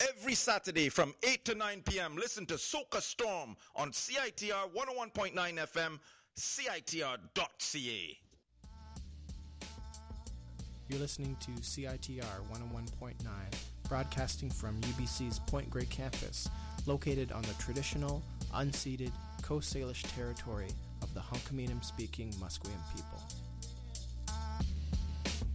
every Saturday from 8 to 9 p.m. Listen to Soca Storm on CITR 101.9 FM, CITR.ca. You're listening to CITR 101.9, broadcasting from UBC's Point Grey campus, located on the traditional, unceded, Coast Salish territory of the Hunkaminam speaking Musqueam people.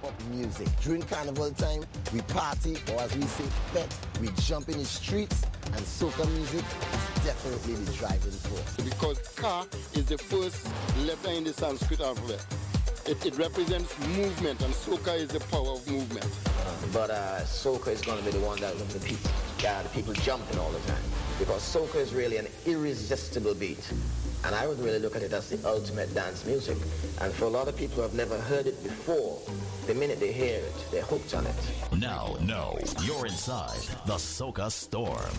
hip-hop music. During carnival time, we party, or as we say, bet. we jump in the streets, and soca music is definitely the driving force. Because ka is the first letter in the Sanskrit alphabet. It, it, represents movement, and soca is the power of movement. Uh, but uh, soca is going to be the one that the people, uh, the people jumping all the time, because soca is really an irresistible beat. And I would really look at it as the ultimate dance music. And for a lot of people who have never heard it before, the minute they hear it, they're hooked on it. Now, no, you're inside the Soca Storm.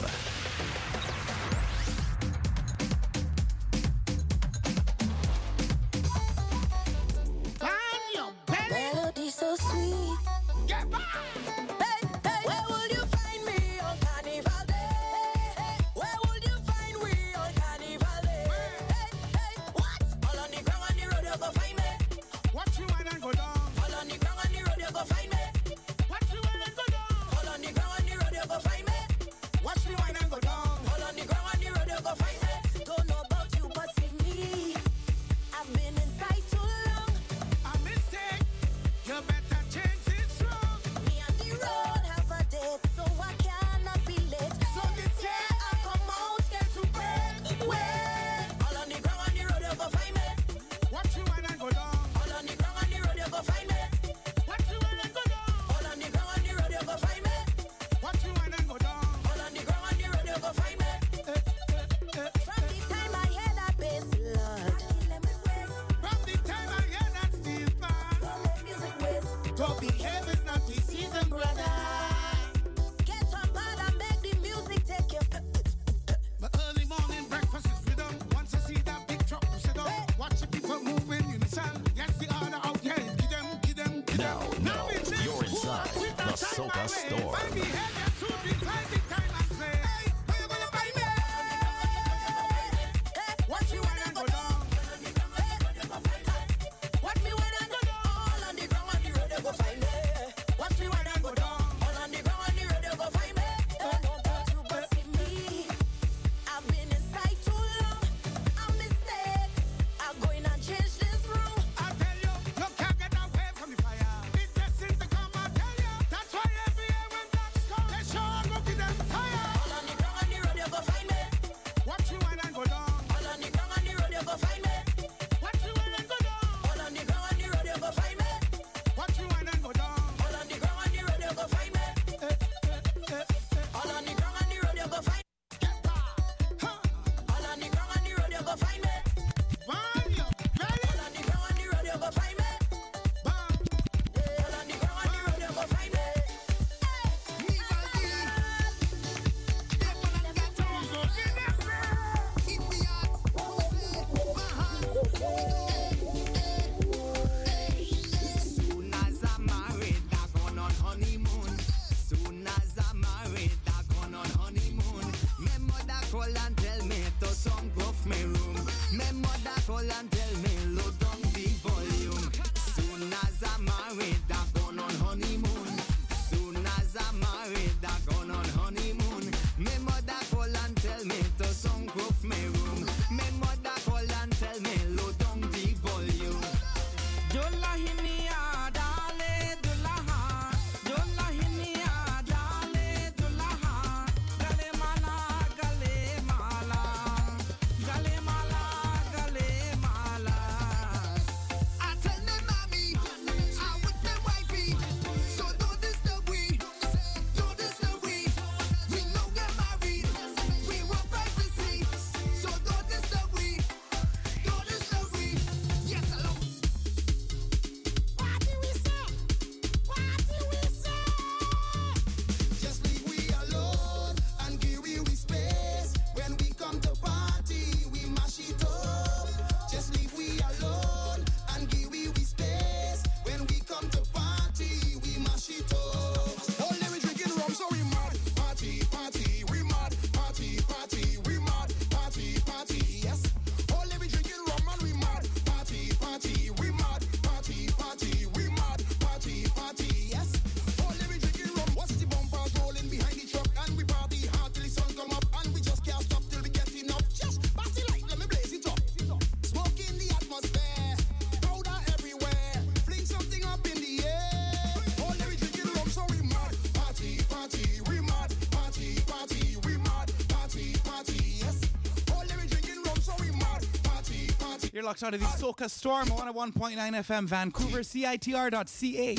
locked onto the Soca Storm 101.9 FM Vancouver, CITR.ca.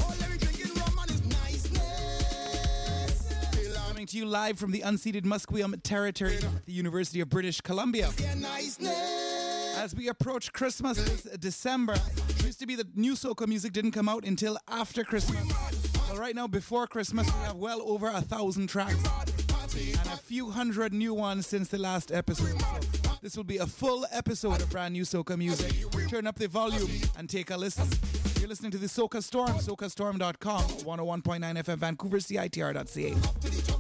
Coming to you live from the unceded Musqueam territory, the University of British Columbia. As we approach Christmas this December, used to be that new Soca music didn't come out until after Christmas. Well, right now, before Christmas, we have well over a thousand tracks and a few hundred new ones since the last episode. So this will be a full episode of brand new soca music. Turn up the volume and take a listen. You're listening to the Soca Storm, socastorm.com, 101.9 FM Vancouver, CITR.ca.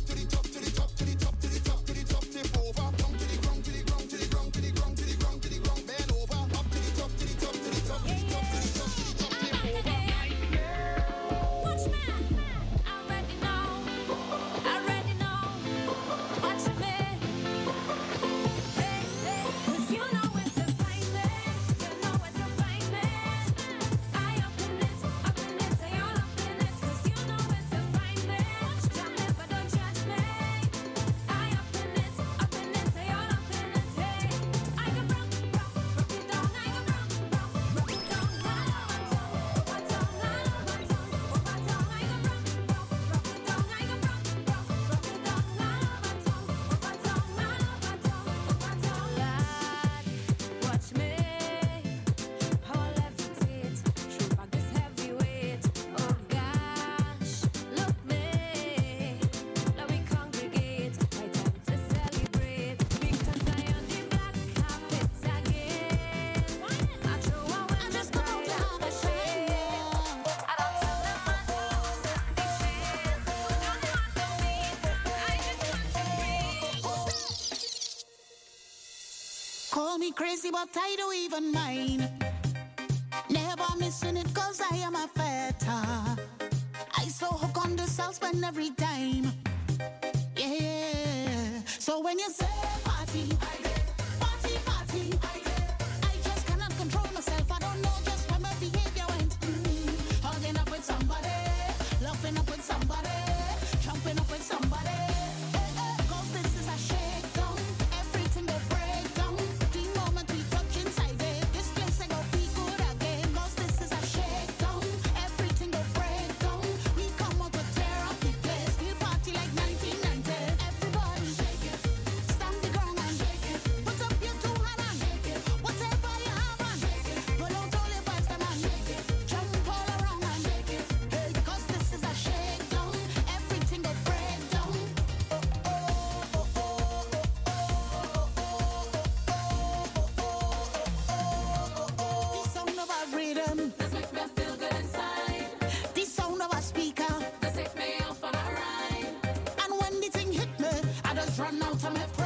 crazy, but I don't even mind. run out of my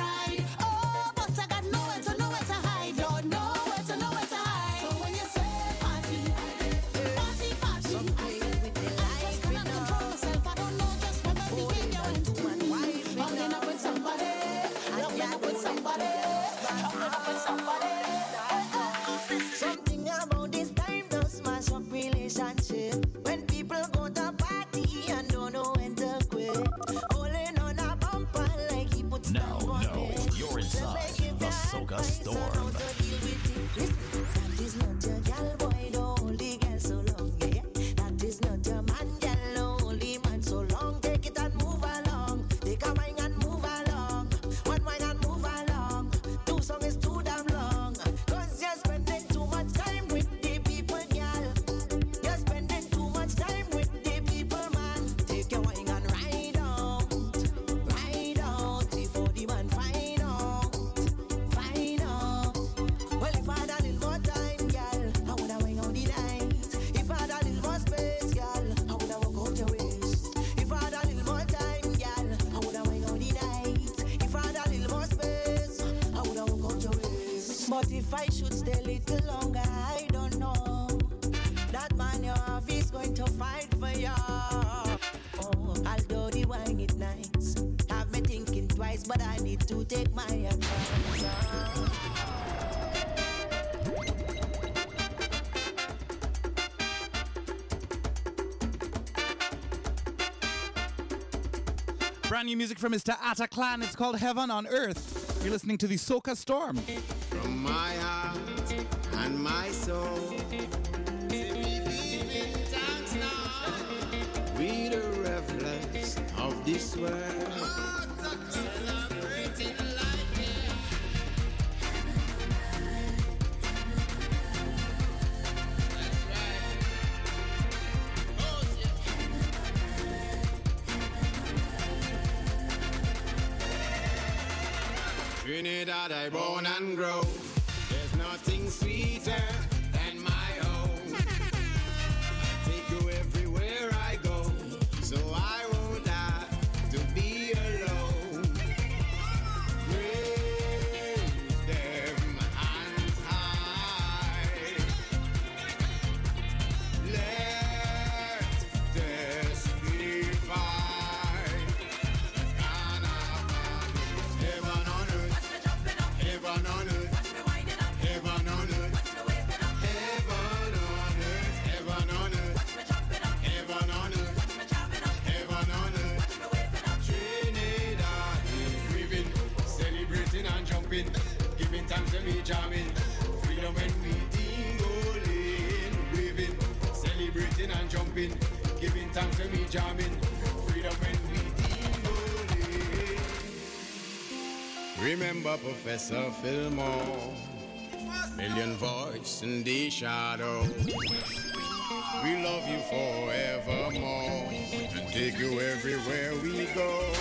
brand new music from Mr. Ataklan. It's called Heaven on Earth. You're listening to the Soca Storm. From my heart and my soul. Be the revelers of this world. Trinidad, I born and grow. There's nothing sweeter. Sometimes they be jamming. Freedom when we team rolling, waving, celebrating and jumping. Giving thanks when we jamming. Freedom when we tingling. Remember Professor Philmore. Million voice in the shadow. We love you forevermore and take you everywhere we go.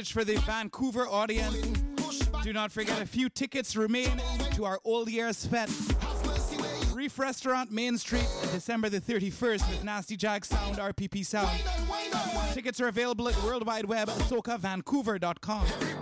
message for the Vancouver audience. Do not forget a few tickets remain to our Old Year's Fest. Reef Restaurant, Main Street, December the 31st with Nasty Jack Sound, RPP Sound. Tickets are available at World Wide Web, SocaVancouver.com.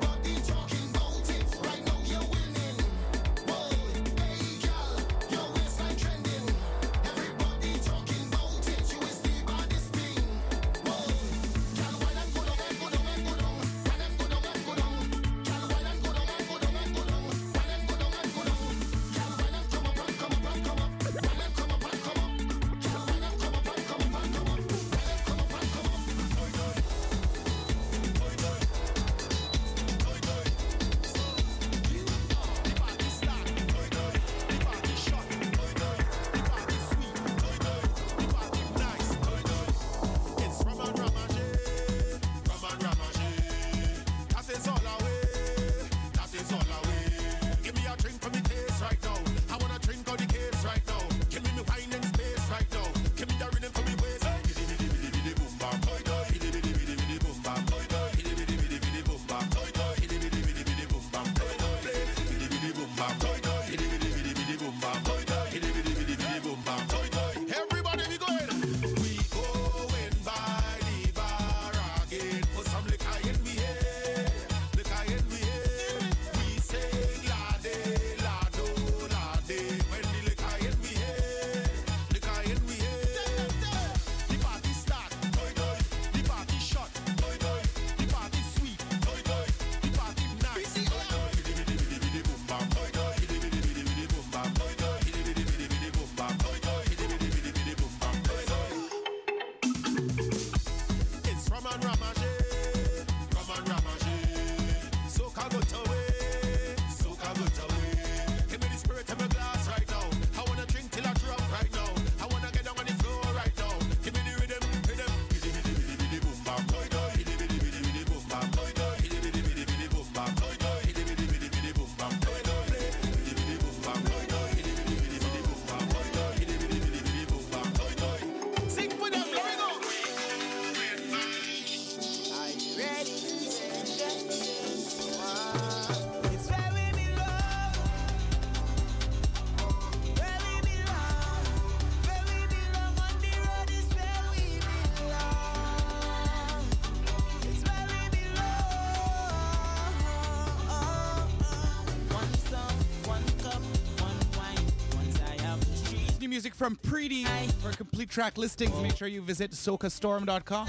music from Pretty. For complete track listings, make sure you visit SocaStorm.com.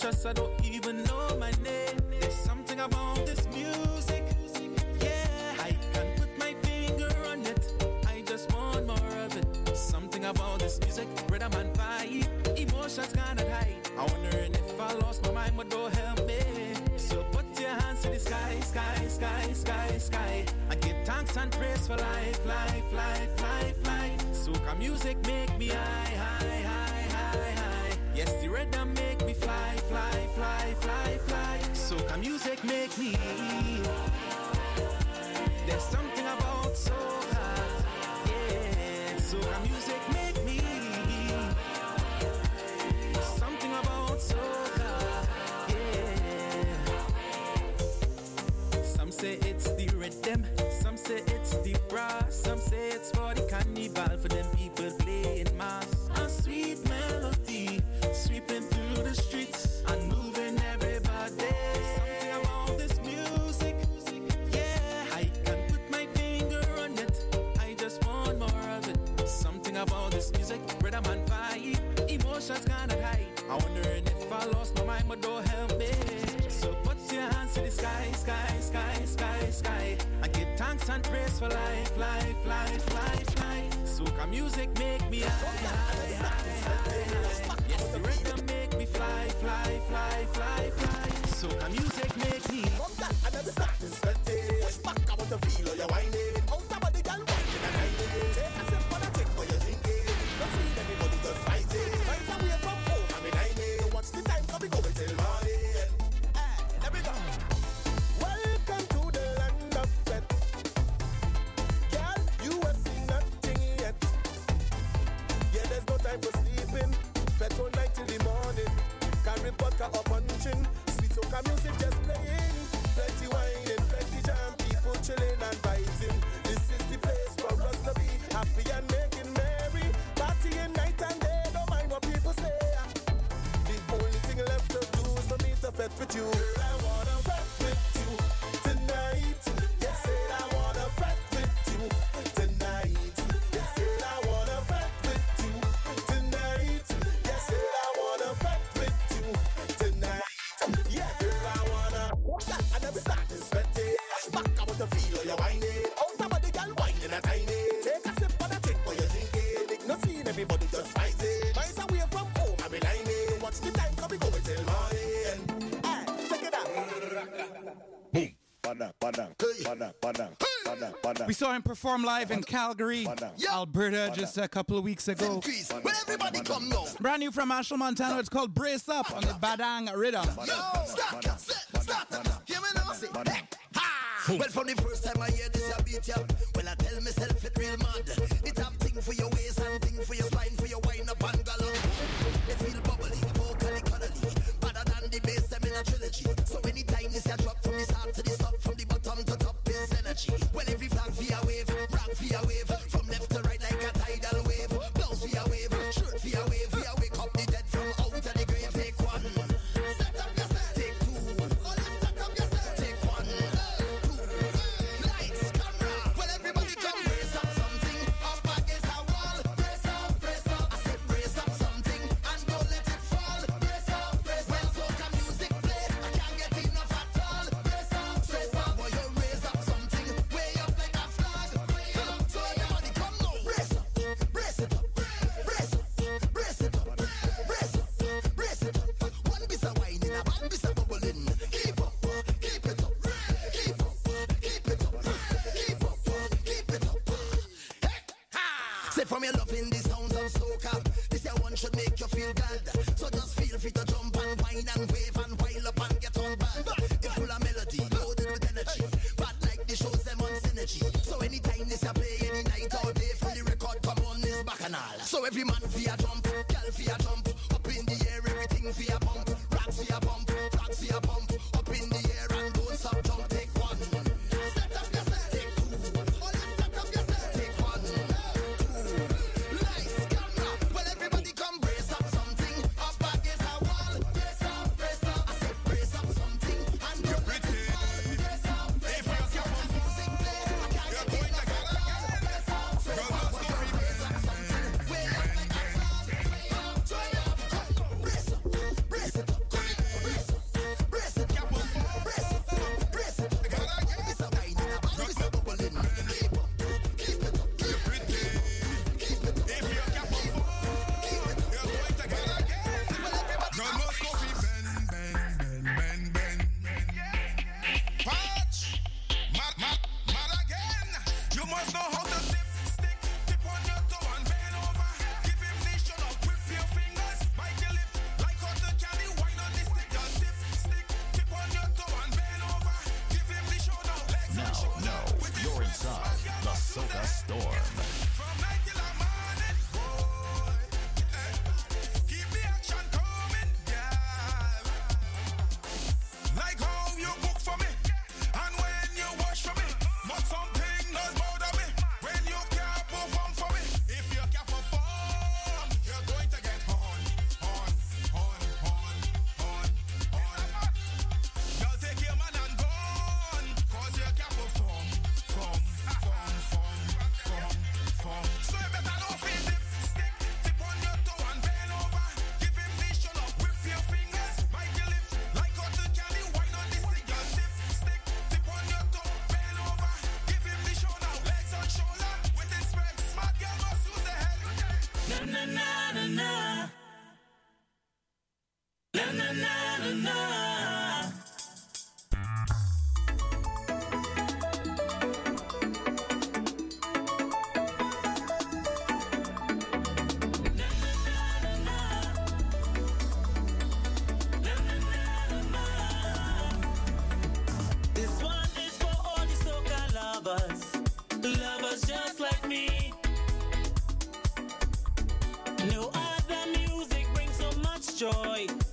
chest, I don't make me high, high, high, high. Yes, the rhythm make me fly, fly, fly, fly, fly. So the music make me. Come down, another stop the. Push back, I want to feel all your whining. saw him perform live in Calgary, yeah. Alberta, just a couple of weeks ago. Well, everybody come now. Brand new from Machel Montano. It's called Brace Up on the Badang Rhythm. Yo, stop, sit, stop, hear me now. Well, from the first time I hear this, I beat ya. Well, I tell myself it real mad. It have thing for your waist and thing for your spine, for your wine up and gallo. It feel bubbly, vocally cuddly, better than the bass them in a trilogy. So anytime this I drop from this heart to this joy.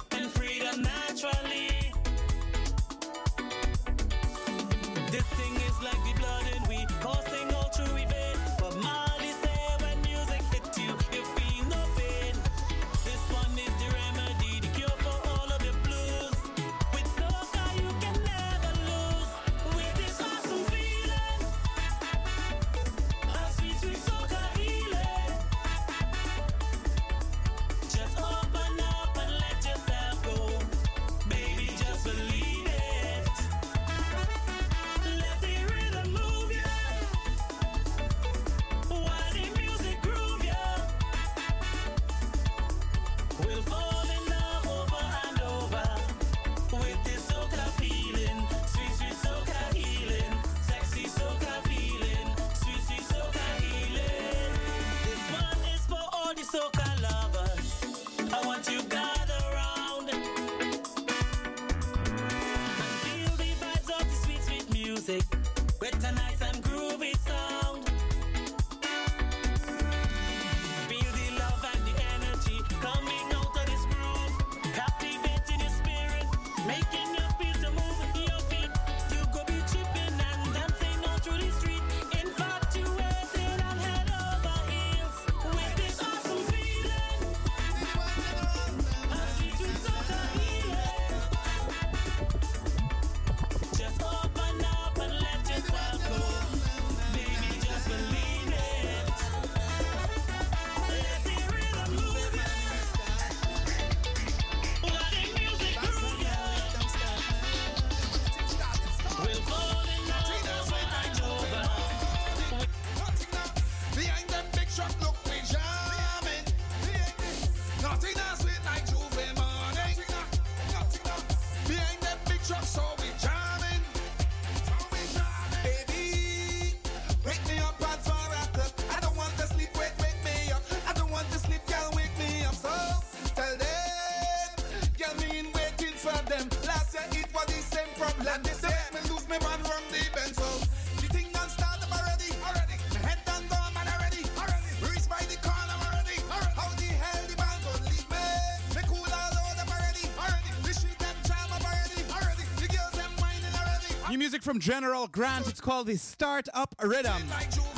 from General Grant. It's called the Start Up Rhythm.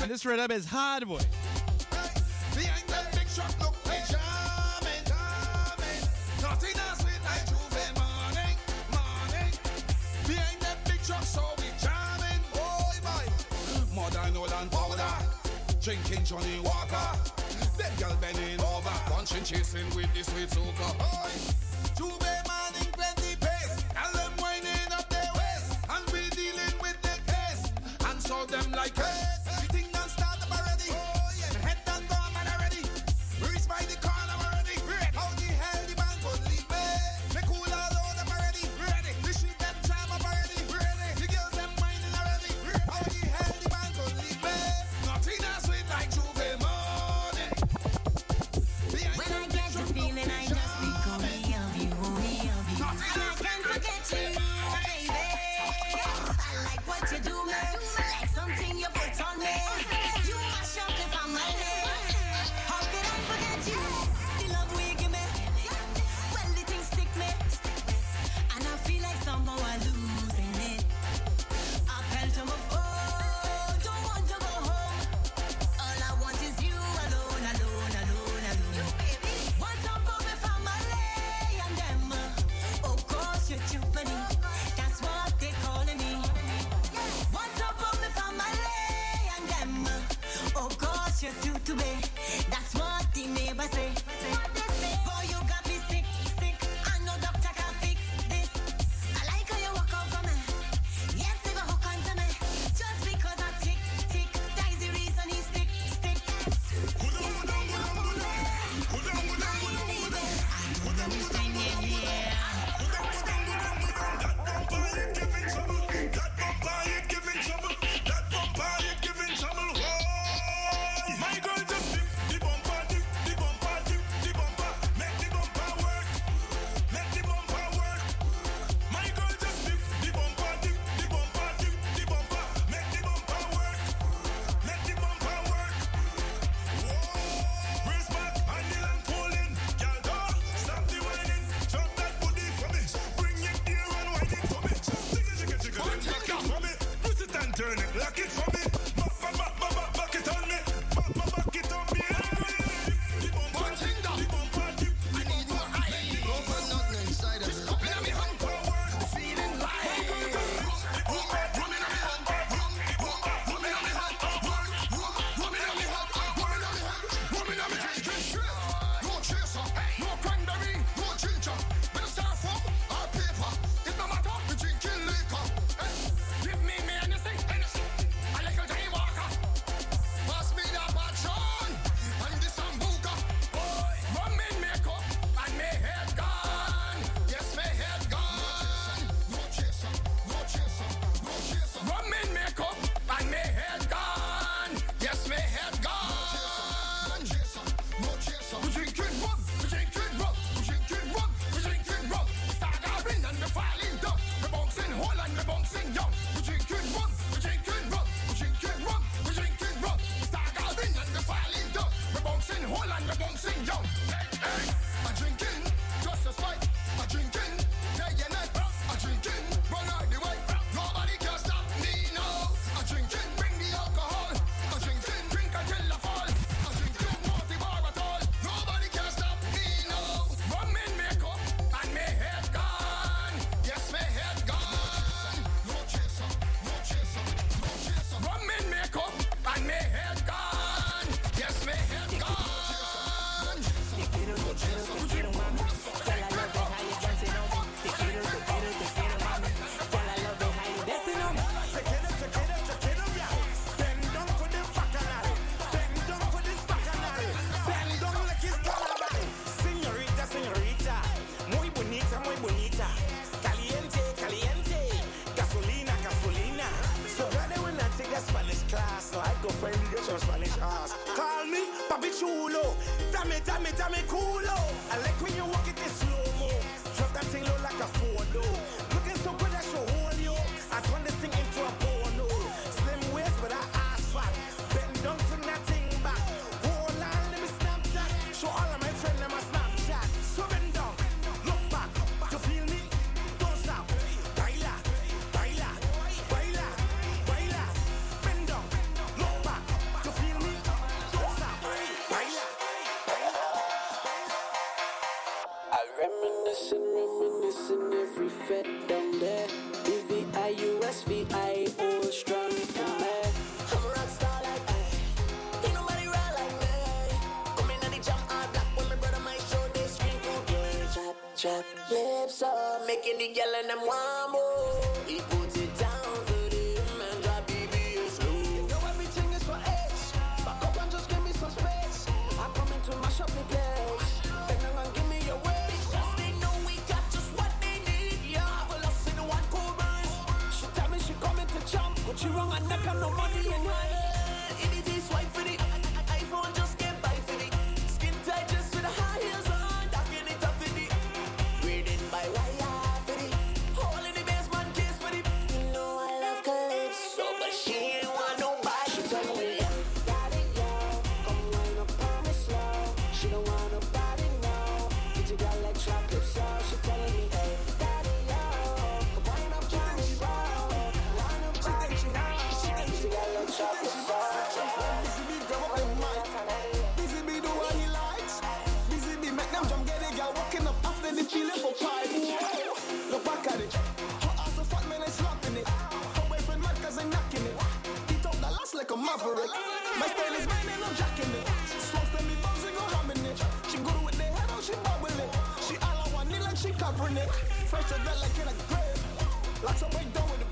And this rhythm is hardwood. chulo. Dame, dame, dame culo. yelling and one. maverick. My style is mine and I'm jacking it. Swans tell me bones and go humming it. She good with the head on, she bobbing it. She all I want, like she covering it. Fresh to that like in a grave. Lots of weight down with it.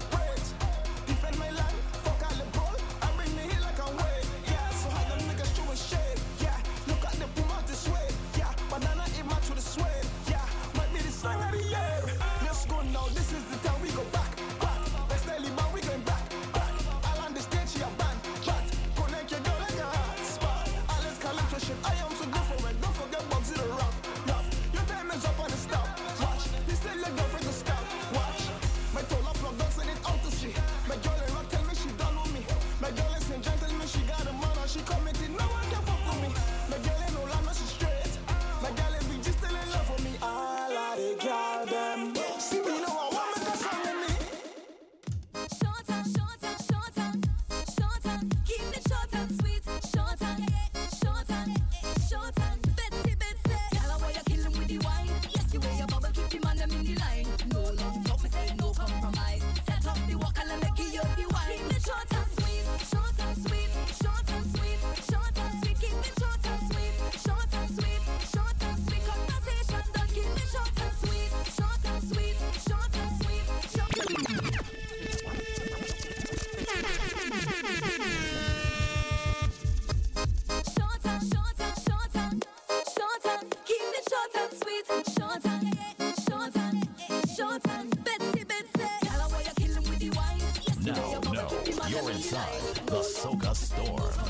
You're inside the Soca Storm.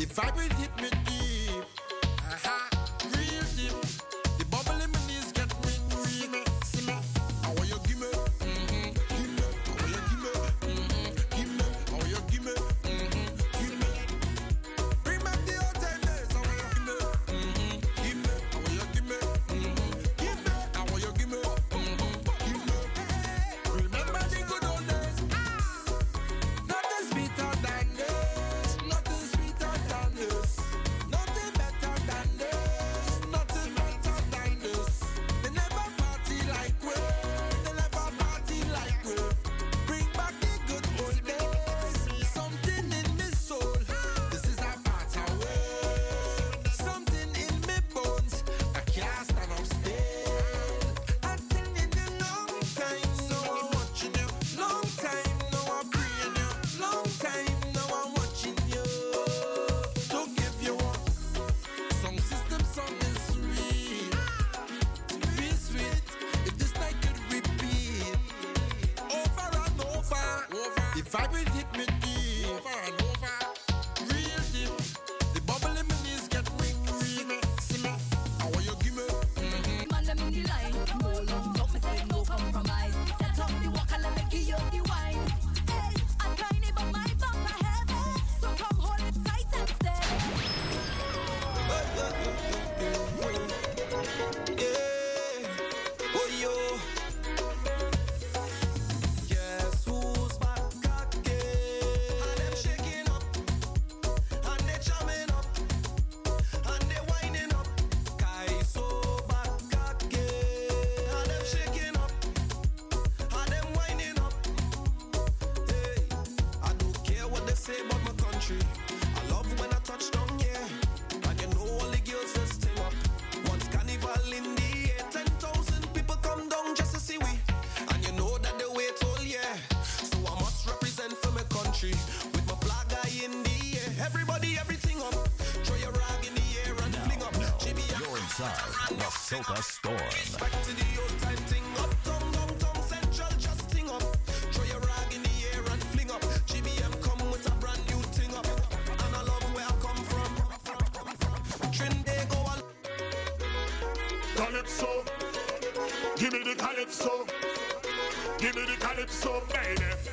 The vibrant hip Soca Storm. Back to the old time thing up, central, just up. Throw your rag in the air and fling up. GBM come with a brand new thing up. And I love where I come from. Calypso. Give me the calypso. Give me the calypso, baby.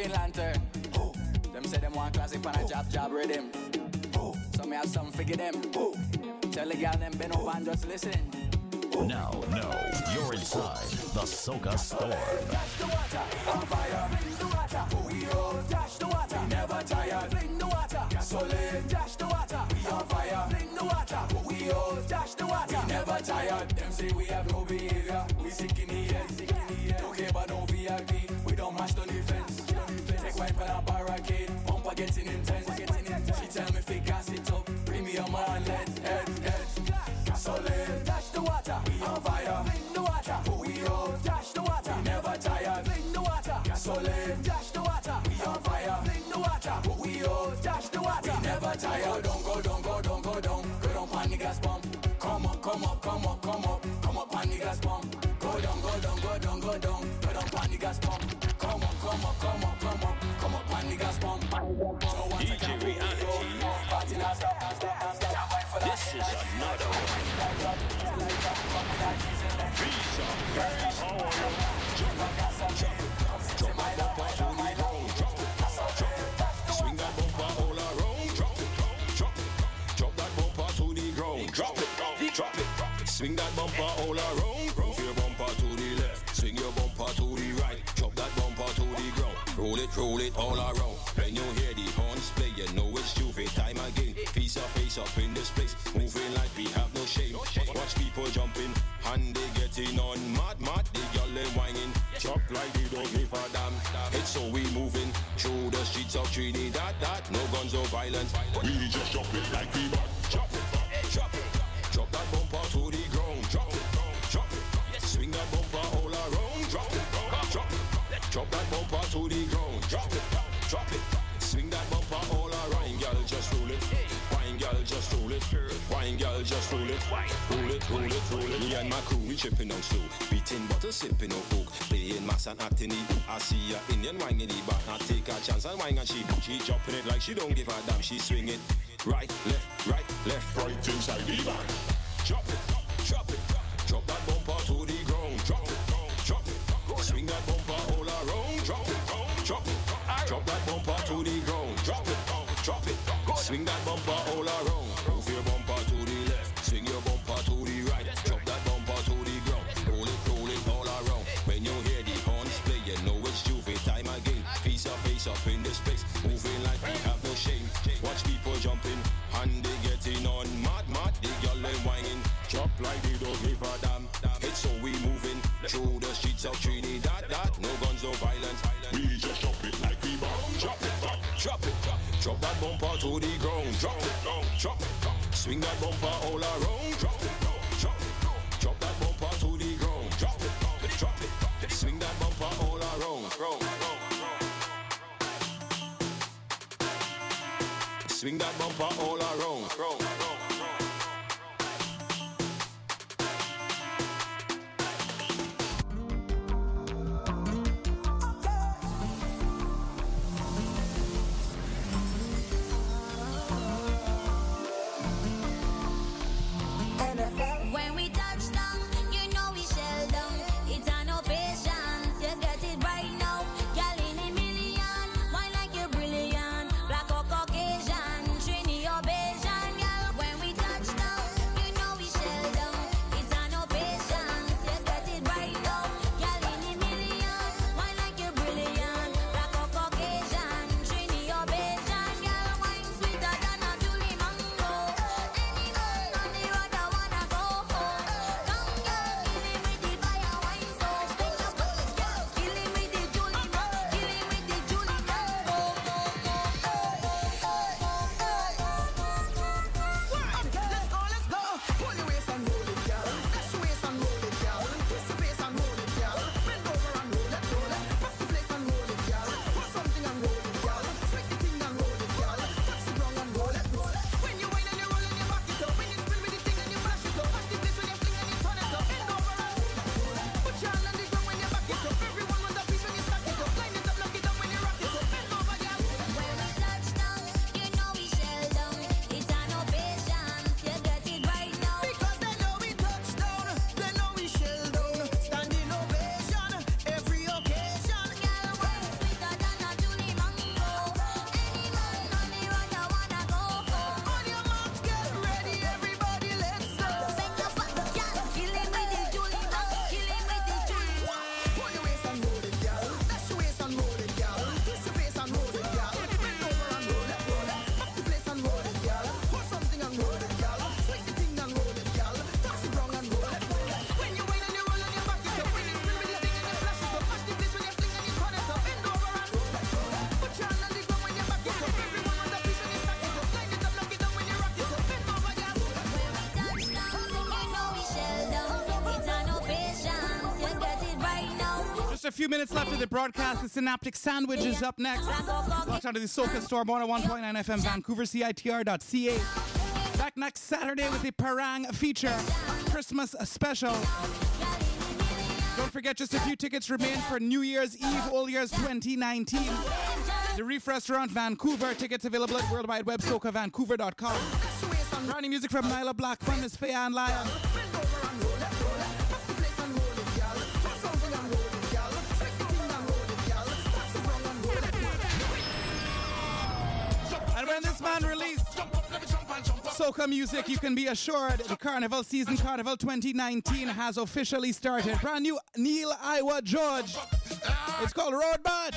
Green Lantern. Them say them want classic on a job job rhythm. So me have something for give them. Tell the girl them been over and just listen. Now, no, you're inside the Soca Storm. Gas pump. Come up, come up, come up, come up, come up, pan the gas pump. DJ reality. Party not stop, not stop, not stop. Can't wait. This is another one. To the ground. Drop it, drop it. Swing that bumper all around. Roll it, all around. When you hear the horns play, you know it's J'ouvert time again. Face up, face up in this place. Moving like we have no shame. Watch people jumping and they getting on mad, mad. They whining. Chop like they don't give a damn. It's so we moving through the streets of Trinidad. That no guns or violence. We just drop it like we want. Girl, just roll it. Roll it, roll it, roll it. Me and my crew, we chipping on slow. Beating butter, sipping on coke. Playing mass and acting it. I see a Indian wine in the back. I take a chance and wine and she she jumping it like she don't give a damn. She swing it. Right, left, right, left, right inside the back. Swing that bumper all around. Drop it, drop it. Drop that bumper to the ground. Drop it, drop it. Swing that bumper all around. Swing that bumper all around. a few minutes left of the broadcast. The Synaptic Sandwich is up next. Watch out to the Soca Storm 101.9 FM Vancouver CITR.ca. Back next Saturday with the Parang feature Christmas special. Don't forget, just a few tickets remain for New Year's Eve, All Years 2019. The Reef Restaurant Vancouver. Tickets available at worldwidewebsocavancouver.com. Brownie music from Nailah Black, Fun is Fay-Ann Lyon. Man, release. Soca music, you can be assured the carnival season, Carnival 2019, has officially started. Brand new Neil Iwer George. It's called Road March.